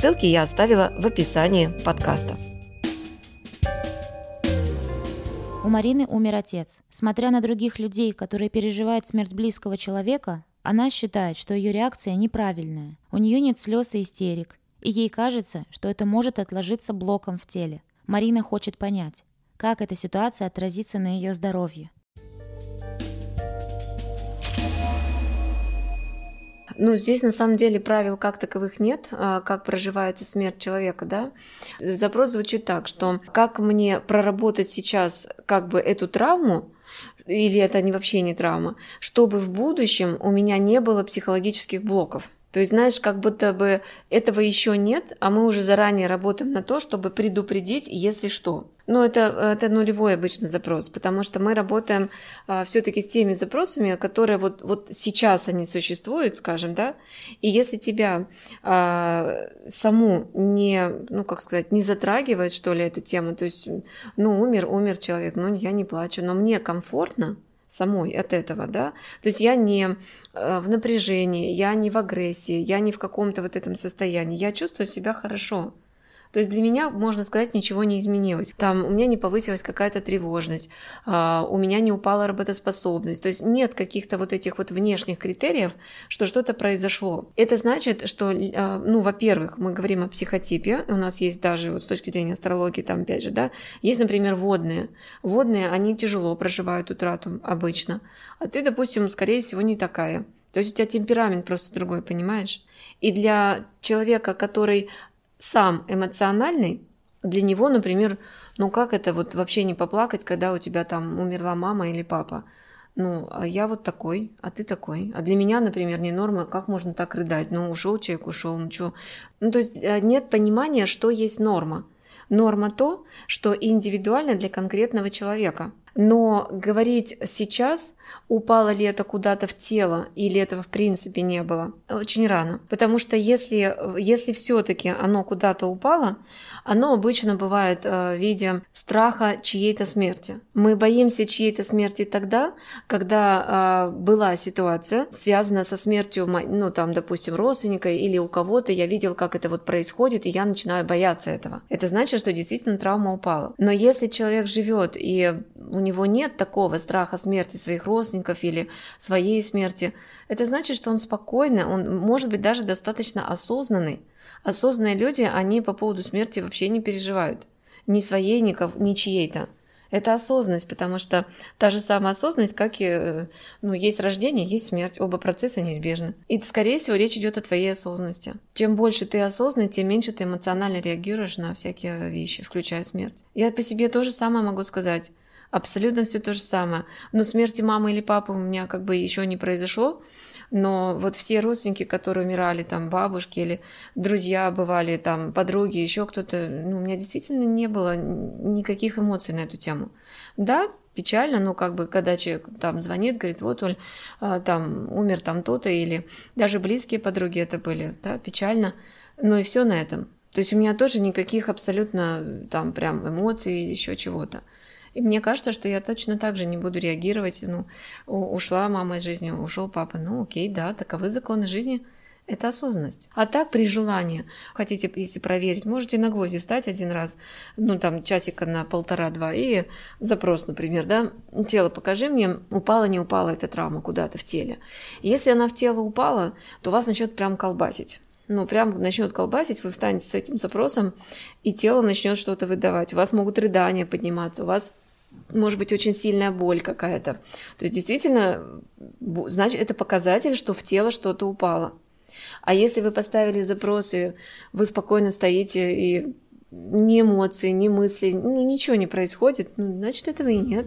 Ссылки я оставила в описании подкаста. У Марины умер отец. Смотря на других людей, которые переживают смерть близкого человека, она считает, что ее реакция неправильная. У нее нет слез и истерик, и ей кажется, что это может отложиться блоком в теле. Марина хочет понять, как эта ситуация отразится на ее здоровье. Ну, здесь на самом деле правил как таковых нет, а, как проживается смерть человека, да. Запрос звучит так, что как мне проработать сейчас как бы эту травму, или это не вообще не травма, чтобы в будущем у меня не было психологических блоков. То есть, знаешь, как будто бы этого еще нет, а мы уже заранее работаем на то, чтобы предупредить, если что. Но это, это нулевой обычный запрос, потому что мы работаем а, все-таки с теми запросами, которые вот, вот сейчас они существуют, скажем, да, и если тебя а, саму не, ну, как сказать, не затрагивает, что ли, эта тема, то есть, ну, умер, умер человек, ну, я не плачу, но мне комфортно, самой от этого, да. То есть я не э, в напряжении, я не в агрессии, я не в каком-то вот этом состоянии, я чувствую себя хорошо. То есть для меня, можно сказать, ничего не изменилось. Там у меня не повысилась какая-то тревожность, а, у меня не упала работоспособность. То есть нет каких-то вот этих вот внешних критериев, что что-то произошло. Это значит, что, а, ну, во-первых, мы говорим о психотипе, у нас есть даже вот с точки зрения астрологии, там опять же, да, есть, например, водные. Водные, они тяжело проживают утрату обычно, а ты, допустим, скорее всего, не такая. То есть у тебя темперамент просто другой, понимаешь? И для человека, который сам эмоциональный, для него, например, ну как это вот вообще не поплакать, когда у тебя там умерла мама или папа? Ну, а я вот такой, а ты такой. А для меня, например, не норма, как можно так рыдать? Ну, ушел человек, ушел, ну что? Ну, то есть э, нет понимания, что есть норма. Норма то, что индивидуально для конкретного человека. Но говорить сейчас, упало ли это куда-то в тело или этого в принципе не было, очень рано. Потому что если, если все-таки оно куда-то упало, оно обычно бывает э, в виде страха чьей-то смерти. Мы боимся чьей-то смерти тогда, когда э, была ситуация, связанная со смертью, ну там, допустим, родственника или у кого-то, я видел, как это вот происходит, и я начинаю бояться этого. Это значит, что действительно травма упала. Но если человек живет и у него нет такого страха смерти своих родственников или своей смерти, это значит, что он спокойно, он может быть даже достаточно осознанный. Осознанные люди, они по поводу смерти вообще не переживают. Ни своей, ни, ни чьей-то. Это осознанность, потому что та же самая осознанность, как и э, ну, есть рождение, есть смерть. Оба процесса неизбежны. И, скорее всего, речь идет о твоей осознанности. Чем больше ты осознан, тем меньше ты эмоционально реагируешь на всякие вещи, включая смерть. Я по себе тоже самое могу сказать. Абсолютно все то же самое. Но смерти мамы или папы у меня как бы еще не произошло. Но вот все родственники, которые умирали, там бабушки или друзья бывали, там подруги, еще кто-то, ну, у меня действительно не было никаких эмоций на эту тему. Да, печально, но как бы когда человек там звонит, говорит, вот Оль, а, там умер там то-то, или даже близкие подруги это были, да, печально, но и все на этом. То есть у меня тоже никаких абсолютно там прям эмоций, еще чего-то. И мне кажется, что я точно так же не буду реагировать. Ну, ушла мама из жизни, ушел папа. Ну, окей, да, таковы законы жизни. Это осознанность. А так, при желании, хотите, если проверить, можете на гвозди встать один раз, ну, там, часика на полтора-два, и запрос, например, да, тело покажи мне, упала, не упала эта травма куда-то в теле. Если она в тело упала, то вас начнет прям колбасить ну, прям начнет колбасить, вы встанете с этим запросом, и тело начнет что-то выдавать. У вас могут рыдания подниматься, у вас может быть очень сильная боль какая-то. То есть действительно, значит, это показатель, что в тело что-то упало. А если вы поставили запросы, вы спокойно стоите и ни эмоции, ни мысли, ну, ничего не происходит, ну, значит, этого и нет.